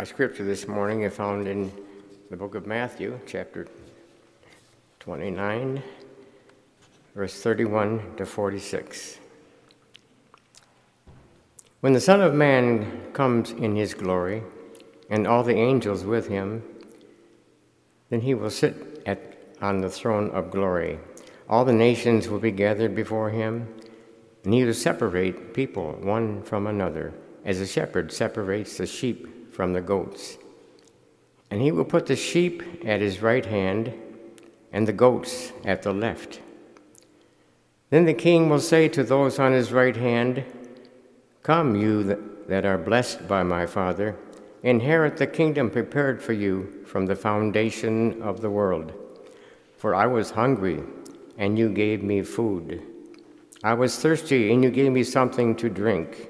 Our scripture this morning is found in the book of Matthew, chapter 29, verse 31 to 46. When the Son of Man comes in his glory, and all the angels with him, then he will sit at, on the throne of glory. All the nations will be gathered before him, and he will separate people one from another, as a shepherd separates the sheep from the goats. And he will put the sheep at his right hand, and the goats at the left. Then the king will say to those on his right hand, Come, you that are blessed by my Father Inherit the kingdom prepared for you from the foundation of the world. For I was hungry, and you gave me food. I was thirsty, and you gave me something to drink.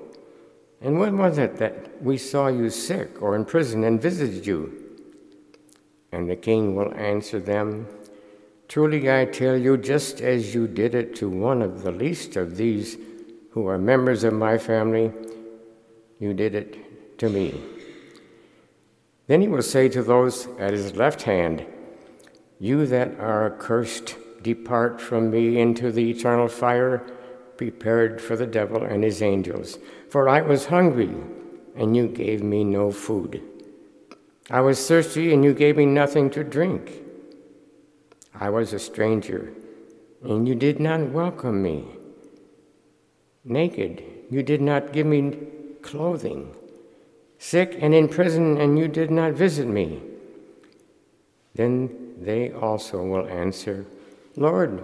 And when was it that we saw you sick or in prison and visited you? And the king will answer them Truly I tell you, just as you did it to one of the least of these who are members of my family, you did it to me. Then he will say to those at his left hand, You that are accursed, depart from me into the eternal fire prepared for the devil and his angels. For I was hungry, and you gave me no food. I was thirsty, and you gave me nothing to drink. I was a stranger, and you did not welcome me. Naked, you did not give me clothing, sick and in prison, and you did not visit me. Then they also will answer, Lord,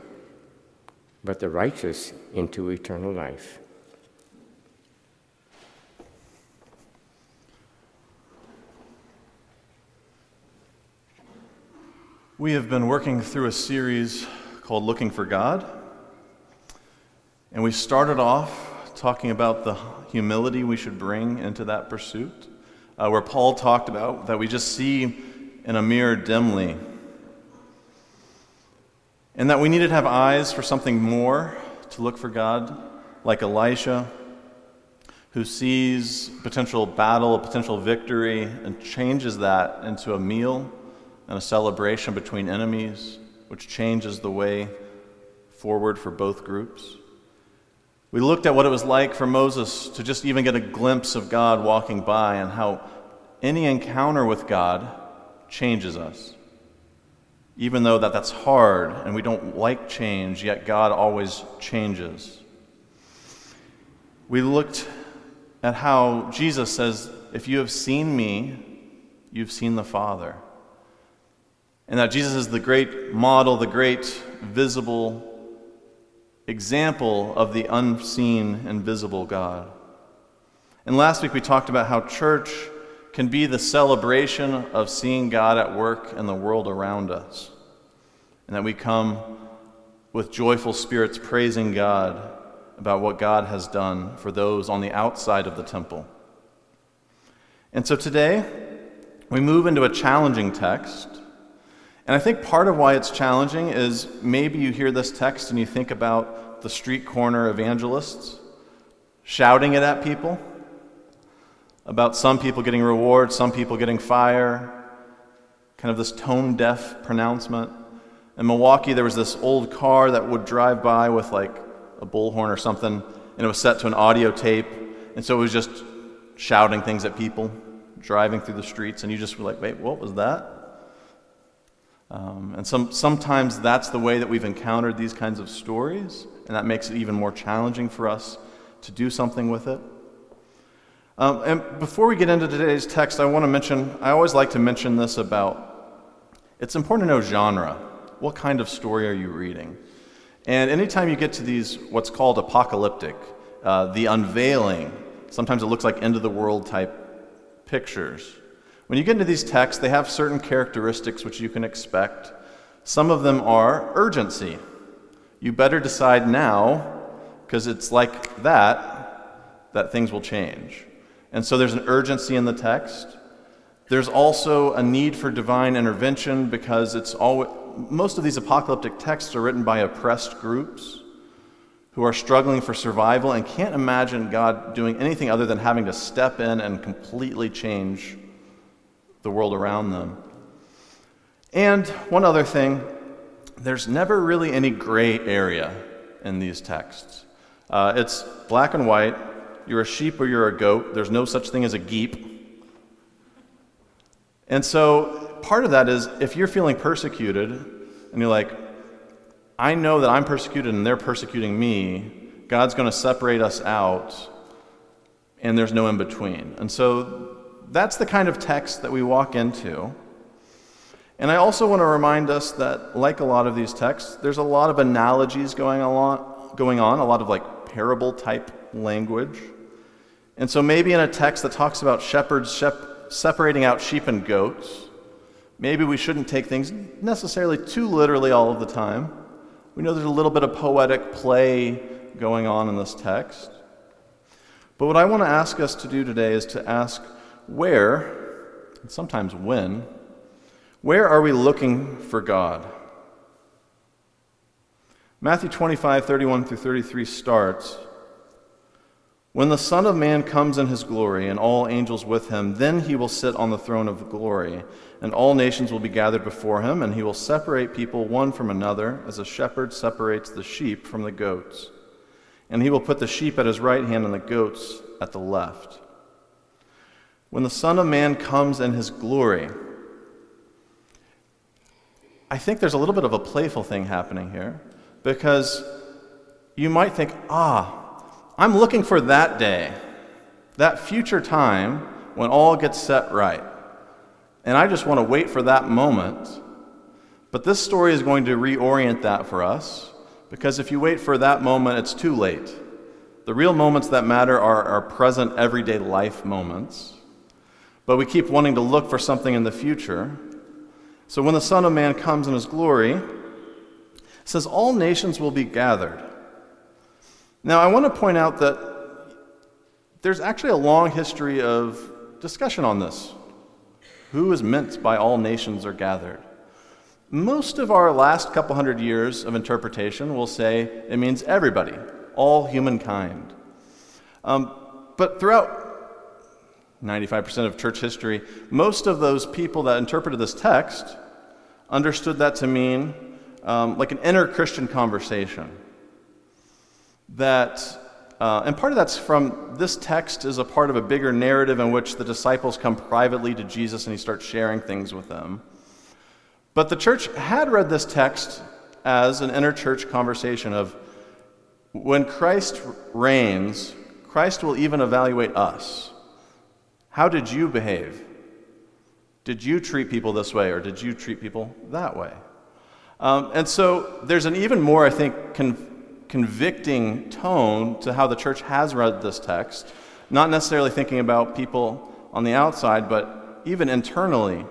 but the righteous into eternal life. We have been working through a series called Looking for God. And we started off talking about the humility we should bring into that pursuit uh, where Paul talked about that we just see in a mirror dimly. And that we needed to have eyes for something more to look for God, like Elisha, who sees potential battle, a potential victory, and changes that into a meal and a celebration between enemies, which changes the way forward for both groups. We looked at what it was like for Moses to just even get a glimpse of God walking by and how any encounter with God changes us. Even though that that's hard and we don't like change, yet God always changes. We looked at how Jesus says, If you have seen me, you've seen the Father. And that Jesus is the great model, the great visible example of the unseen and visible God. And last week we talked about how church can be the celebration of seeing God at work in the world around us. And that we come with joyful spirits praising God about what God has done for those on the outside of the temple. And so today, we move into a challenging text. And I think part of why it's challenging is maybe you hear this text and you think about the street corner evangelists shouting it at people about some people getting reward, some people getting fire, kind of this tone deaf pronouncement. In Milwaukee, there was this old car that would drive by with like a bullhorn or something, and it was set to an audio tape, and so it was just shouting things at people, driving through the streets and you just were like, wait, what was that? Um, and some, sometimes that's the way that we've encountered these kinds of stories, and that makes it even more challenging for us to do something with it. Um, and before we get into today's text, I want to mention I always like to mention this about it's important to know genre. What kind of story are you reading? And anytime you get to these, what's called apocalyptic, uh, the unveiling, sometimes it looks like end of the world type pictures. When you get into these texts, they have certain characteristics which you can expect. Some of them are urgency. You better decide now, because it's like that, that things will change. And so there's an urgency in the text. There's also a need for divine intervention because it's always, most of these apocalyptic texts are written by oppressed groups who are struggling for survival and can't imagine God doing anything other than having to step in and completely change the world around them. And one other thing there's never really any gray area in these texts. Uh, it's black and white. You're a sheep or you're a goat. There's no such thing as a geep. And so part of that is if you're feeling persecuted and you're like, I know that I'm persecuted and they're persecuting me, God's going to separate us out and there's no in between. And so that's the kind of text that we walk into. And I also want to remind us that, like a lot of these texts, there's a lot of analogies going on, going on a lot of like parable type language. And so maybe in a text that talks about shepherds shep- separating out sheep and goats, maybe we shouldn't take things necessarily too literally all of the time. We know there's a little bit of poetic play going on in this text. But what I want to ask us to do today is to ask where, and sometimes when, where are we looking for God? Matthew 25, 31 through 33 starts When the Son of Man comes in his glory, and all angels with him, then he will sit on the throne of glory, and all nations will be gathered before him, and he will separate people one from another, as a shepherd separates the sheep from the goats. And he will put the sheep at his right hand and the goats at the left. When the Son of Man comes in his glory, I think there's a little bit of a playful thing happening here because you might think, ah, I'm looking for that day, that future time when all gets set right. And I just want to wait for that moment. But this story is going to reorient that for us because if you wait for that moment, it's too late. The real moments that matter are our present everyday life moments but we keep wanting to look for something in the future. So when the Son of Man comes in his glory, says, All nations will be gathered. Now, I want to point out that there's actually a long history of discussion on this. Who is meant by all nations are gathered? Most of our last couple hundred years of interpretation will say it means everybody, all humankind. Um, but throughout 95% of church history, most of those people that interpreted this text understood that to mean um, like an inner Christian conversation. That, uh, and part of that's from this text is a part of a bigger narrative in which the disciples come privately to Jesus and he starts sharing things with them. But the church had read this text as an inner church conversation of when Christ reigns, Christ will even evaluate us. How did you behave? Did you treat people this way or did you treat people that way? Um, and so there's an even more, I think, con- convicting tone to how the church has read this text, not necessarily thinking about people on the outside, but even internally.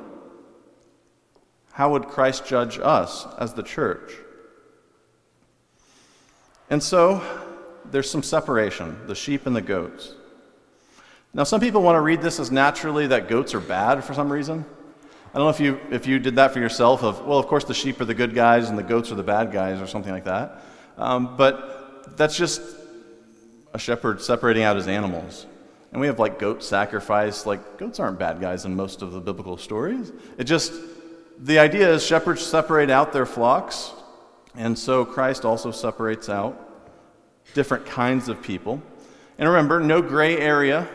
How would Christ judge us as the church? And so there's some separation the sheep and the goats. Now, some people want to read this as naturally that goats are bad for some reason. I don't know if you, if you did that for yourself, of, well, of course the sheep are the good guys and the goats are the bad guys, or something like that. Um, but that's just a shepherd separating out his animals. And we have like goat sacrifice. Like, goats aren't bad guys in most of the biblical stories. It just, the idea is shepherds separate out their flocks, and so Christ also separates out different kinds of people. And remember, no gray area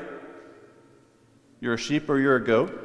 You're a sheep or you're a goat.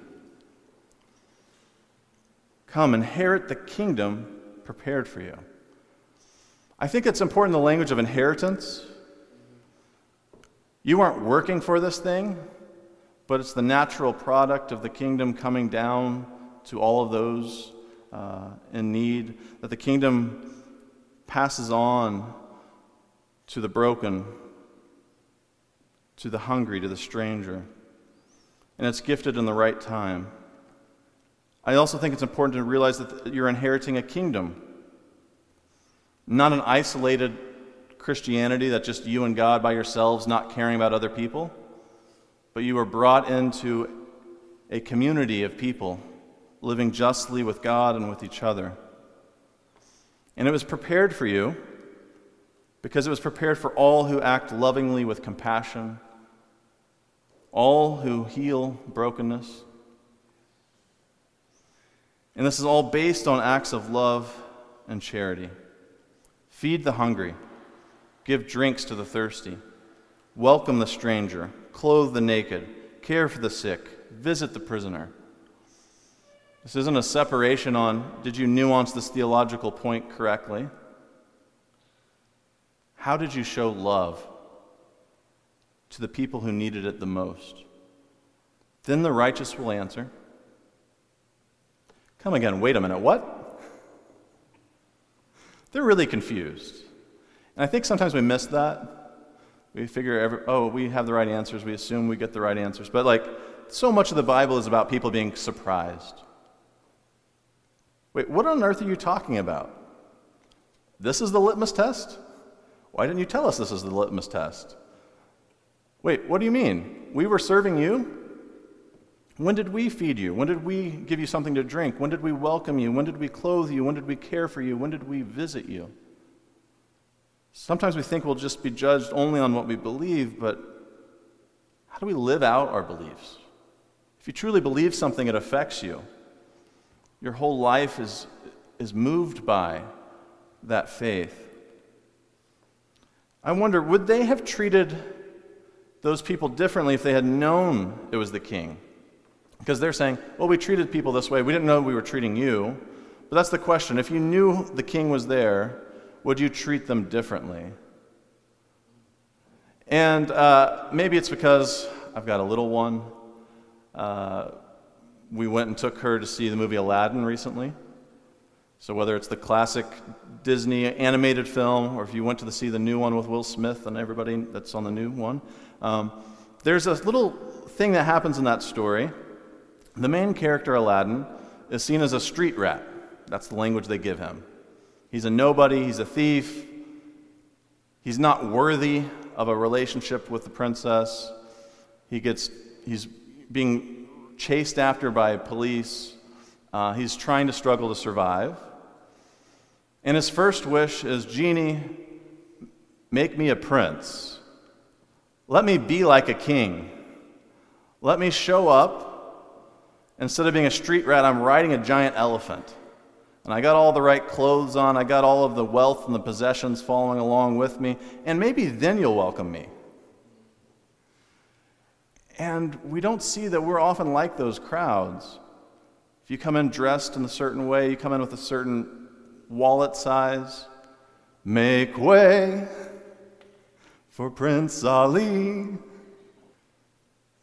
Come, inherit the kingdom prepared for you. I think it's important the language of inheritance. You aren't working for this thing, but it's the natural product of the kingdom coming down to all of those uh, in need, that the kingdom passes on to the broken, to the hungry, to the stranger. And it's gifted in the right time. I also think it's important to realize that you're inheriting a kingdom, not an isolated Christianity that just you and God by yourselves, not caring about other people, but you were brought into a community of people living justly with God and with each other. And it was prepared for you because it was prepared for all who act lovingly with compassion, all who heal brokenness and this is all based on acts of love and charity. Feed the hungry, give drinks to the thirsty, welcome the stranger, clothe the naked, care for the sick, visit the prisoner. This isn't a separation on did you nuance this theological point correctly? How did you show love to the people who needed it the most? Then the righteous will answer. Come again, wait a minute, what? They're really confused. And I think sometimes we miss that. We figure, every, oh, we have the right answers. We assume we get the right answers. But, like, so much of the Bible is about people being surprised. Wait, what on earth are you talking about? This is the litmus test? Why didn't you tell us this is the litmus test? Wait, what do you mean? We were serving you? When did we feed you? When did we give you something to drink? When did we welcome you? When did we clothe you? When did we care for you? When did we visit you? Sometimes we think we'll just be judged only on what we believe, but how do we live out our beliefs? If you truly believe something, it affects you. Your whole life is, is moved by that faith. I wonder, would they have treated those people differently if they had known it was the king? Because they're saying, well, we treated people this way. We didn't know we were treating you. But that's the question. If you knew the king was there, would you treat them differently? And uh, maybe it's because I've got a little one. Uh, we went and took her to see the movie Aladdin recently. So, whether it's the classic Disney animated film or if you went to the, see the new one with Will Smith and everybody that's on the new one, um, there's a little thing that happens in that story the main character, Aladdin, is seen as a street rat. That's the language they give him. He's a nobody, he's a thief, he's not worthy of a relationship with the princess. He gets, he's being chased after by police. Uh, he's trying to struggle to survive. And his first wish is Genie, make me a prince. Let me be like a king. Let me show up Instead of being a street rat, I'm riding a giant elephant. And I got all the right clothes on, I got all of the wealth and the possessions following along with me, and maybe then you'll welcome me. And we don't see that we're often like those crowds. If you come in dressed in a certain way, you come in with a certain wallet size, make way for Prince Ali.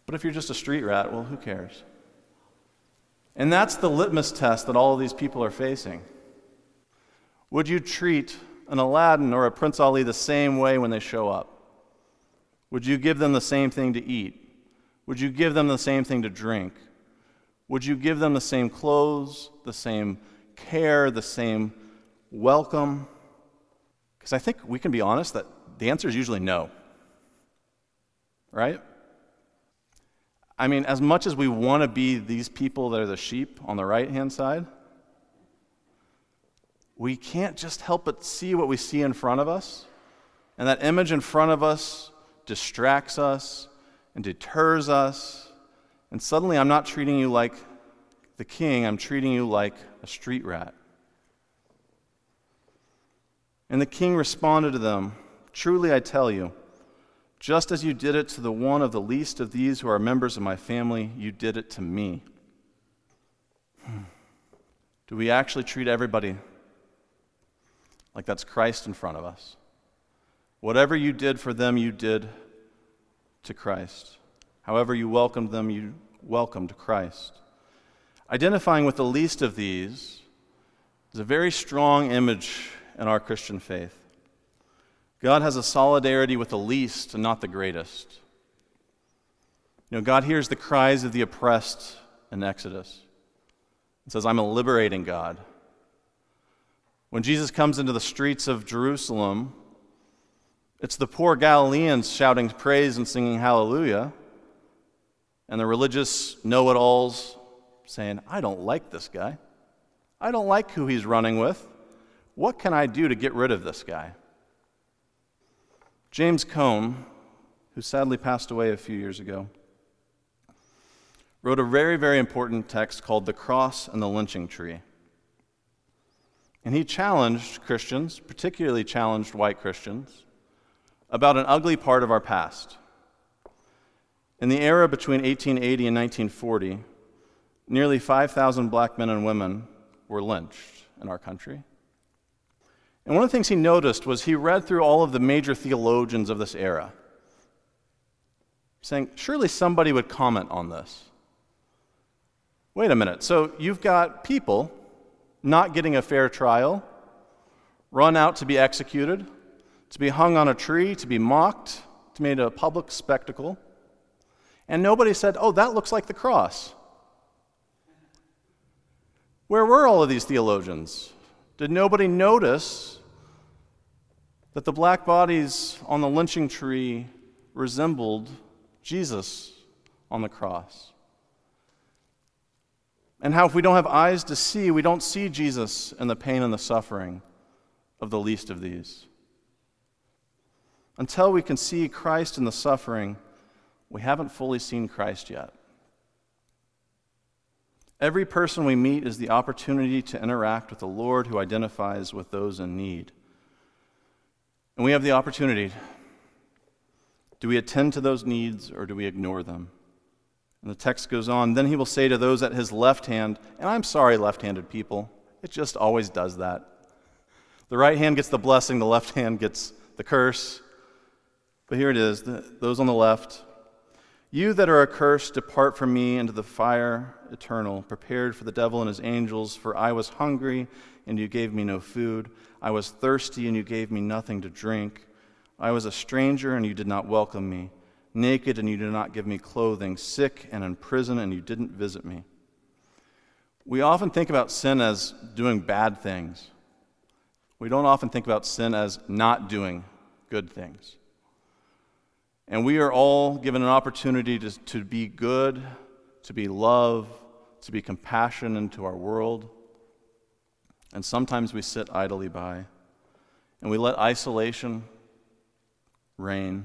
But if you're just a street rat, well, who cares? And that's the litmus test that all of these people are facing. Would you treat an Aladdin or a Prince Ali the same way when they show up? Would you give them the same thing to eat? Would you give them the same thing to drink? Would you give them the same clothes, the same care, the same welcome? Because I think we can be honest that the answer is usually no. Right? I mean, as much as we want to be these people that are the sheep on the right hand side, we can't just help but see what we see in front of us. And that image in front of us distracts us and deters us. And suddenly, I'm not treating you like the king, I'm treating you like a street rat. And the king responded to them Truly, I tell you, just as you did it to the one of the least of these who are members of my family, you did it to me. Hmm. Do we actually treat everybody like that's Christ in front of us? Whatever you did for them, you did to Christ. However, you welcomed them, you welcomed Christ. Identifying with the least of these is a very strong image in our Christian faith. God has a solidarity with the least and not the greatest. You know, God hears the cries of the oppressed in Exodus and says, I'm a liberating God. When Jesus comes into the streets of Jerusalem, it's the poor Galileans shouting praise and singing hallelujah, and the religious know it alls saying, I don't like this guy. I don't like who he's running with. What can I do to get rid of this guy? James Cone, who sadly passed away a few years ago, wrote a very, very important text called The Cross and the Lynching Tree. And he challenged Christians, particularly challenged white Christians, about an ugly part of our past. In the era between 1880 and 1940, nearly 5,000 black men and women were lynched in our country. And one of the things he noticed was he read through all of the major theologians of this era, saying, surely somebody would comment on this. Wait a minute. So you've got people not getting a fair trial, run out to be executed, to be hung on a tree, to be mocked, to be made a public spectacle. And nobody said, oh, that looks like the cross. Where were all of these theologians? Did nobody notice that the black bodies on the lynching tree resembled Jesus on the cross. And how, if we don't have eyes to see, we don't see Jesus in the pain and the suffering of the least of these. Until we can see Christ in the suffering, we haven't fully seen Christ yet. Every person we meet is the opportunity to interact with the Lord who identifies with those in need. And we have the opportunity do we attend to those needs or do we ignore them? And the text goes on Then he will say to those at his left hand, and I'm sorry, left handed people, it just always does that. The right hand gets the blessing, the left hand gets the curse. But here it is the, those on the left. You that are accursed, depart from me into the fire eternal, prepared for the devil and his angels. For I was hungry, and you gave me no food. I was thirsty, and you gave me nothing to drink. I was a stranger, and you did not welcome me. Naked, and you did not give me clothing. Sick and in prison, and you didn't visit me. We often think about sin as doing bad things. We don't often think about sin as not doing good things. And we are all given an opportunity to, to be good, to be love, to be compassion into our world. And sometimes we sit idly by and we let isolation reign.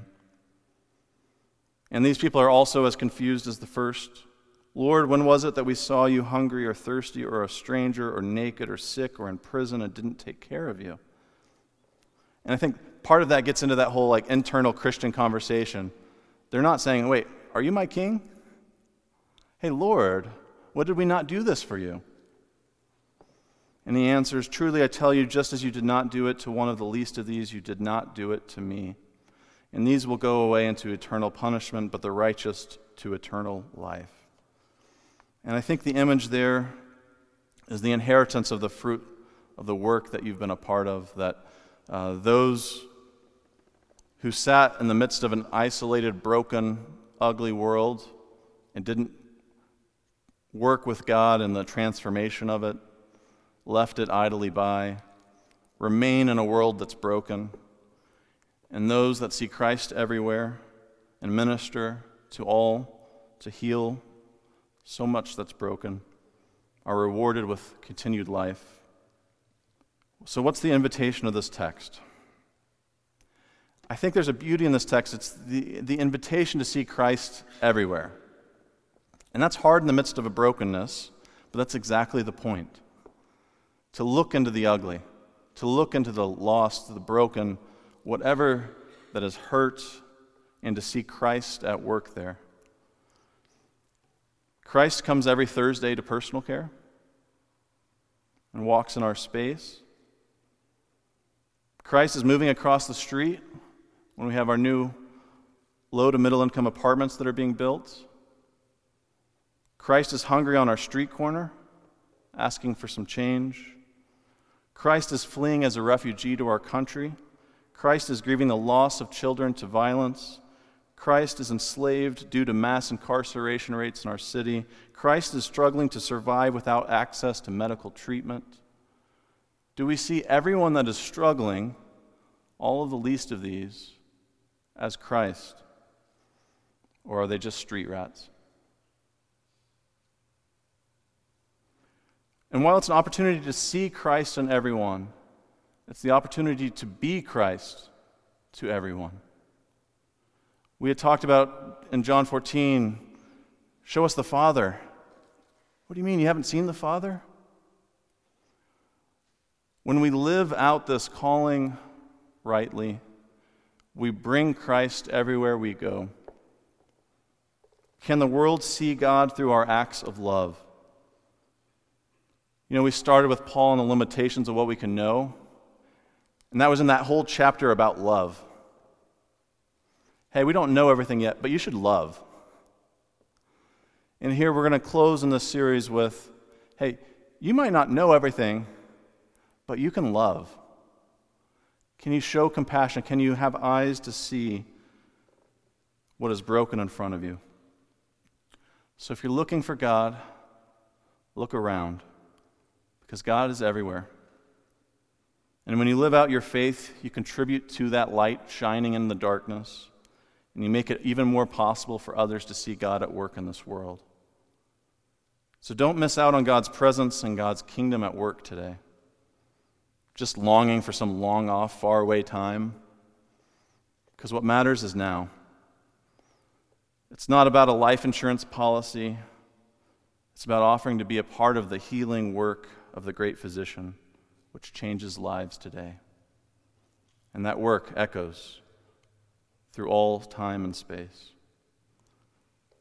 And these people are also as confused as the first. Lord, when was it that we saw you hungry or thirsty or a stranger or naked or sick or in prison and didn't take care of you? And I think part of that gets into that whole like internal Christian conversation. They're not saying, "Wait, are you my king?" "Hey, Lord, what did we not do this for you?" And he answers, Truly I tell you, just as you did not do it to one of the least of these, you did not do it to me. And these will go away into eternal punishment, but the righteous to eternal life. And I think the image there is the inheritance of the fruit of the work that you've been a part of, that uh, those who sat in the midst of an isolated, broken, ugly world and didn't work with God in the transformation of it, left it idly by, remain in a world that's broken, and those that see Christ everywhere and minister to all to heal so much that's broken, are rewarded with continued life. So, what's the invitation of this text? I think there's a beauty in this text. It's the, the invitation to see Christ everywhere. And that's hard in the midst of a brokenness, but that's exactly the point. To look into the ugly, to look into the lost, the broken, whatever that is hurt, and to see Christ at work there. Christ comes every Thursday to personal care and walks in our space. Christ is moving across the street when we have our new low to middle income apartments that are being built. Christ is hungry on our street corner, asking for some change. Christ is fleeing as a refugee to our country. Christ is grieving the loss of children to violence. Christ is enslaved due to mass incarceration rates in our city. Christ is struggling to survive without access to medical treatment. Do we see everyone that is struggling, all of the least of these, as Christ? Or are they just street rats? And while it's an opportunity to see Christ in everyone, it's the opportunity to be Christ to everyone. We had talked about in John 14, show us the Father. What do you mean you haven't seen the Father? When we live out this calling rightly, we bring Christ everywhere we go. Can the world see God through our acts of love? You know, we started with Paul and the limitations of what we can know, and that was in that whole chapter about love. Hey, we don't know everything yet, but you should love. And here we're going to close in this series with hey, you might not know everything, but you can love. Can you show compassion? Can you have eyes to see what is broken in front of you? So if you're looking for God, look around because God is everywhere. And when you live out your faith, you contribute to that light shining in the darkness and you make it even more possible for others to see God at work in this world. So don't miss out on God's presence and God's kingdom at work today. Just longing for some long off, far away time. Because what matters is now. It's not about a life insurance policy, it's about offering to be a part of the healing work of the great physician, which changes lives today. And that work echoes through all time and space.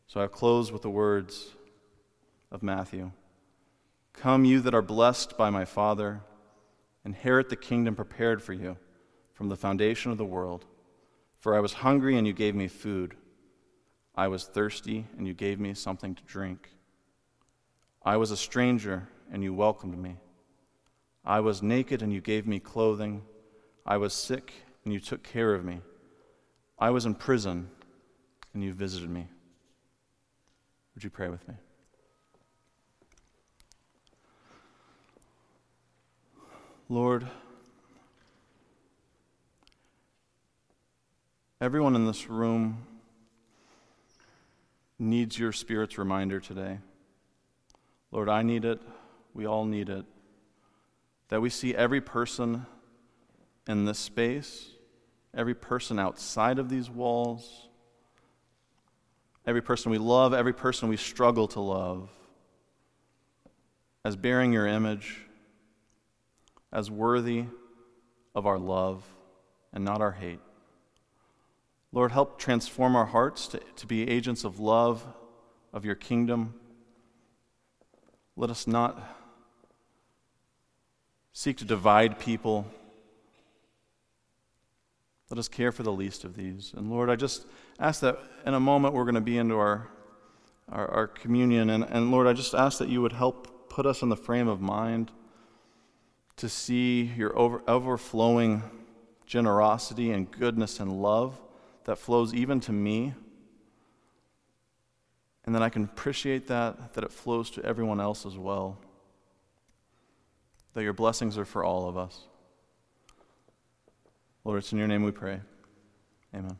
So I close with the words of Matthew Come, you that are blessed by my Father, inherit the kingdom prepared for you from the foundation of the world. For I was hungry, and you gave me food. I was thirsty, and you gave me something to drink. I was a stranger, and you welcomed me. I was naked, and you gave me clothing. I was sick, and you took care of me. I was in prison and you visited me. Would you pray with me? Lord, everyone in this room needs your Spirit's reminder today. Lord, I need it. We all need it. That we see every person in this space every person outside of these walls, every person we love, every person we struggle to love, as bearing your image, as worthy of our love and not our hate. Lord, help transform our hearts to, to be agents of love of your kingdom. Let us not seek to divide people let us care for the least of these. And Lord, I just ask that in a moment we're going to be into our, our, our communion. And, and Lord, I just ask that you would help put us in the frame of mind to see your over, overflowing generosity and goodness and love that flows even to me. And then I can appreciate that, that it flows to everyone else as well. That your blessings are for all of us. Lord, it's in your name we pray. Amen.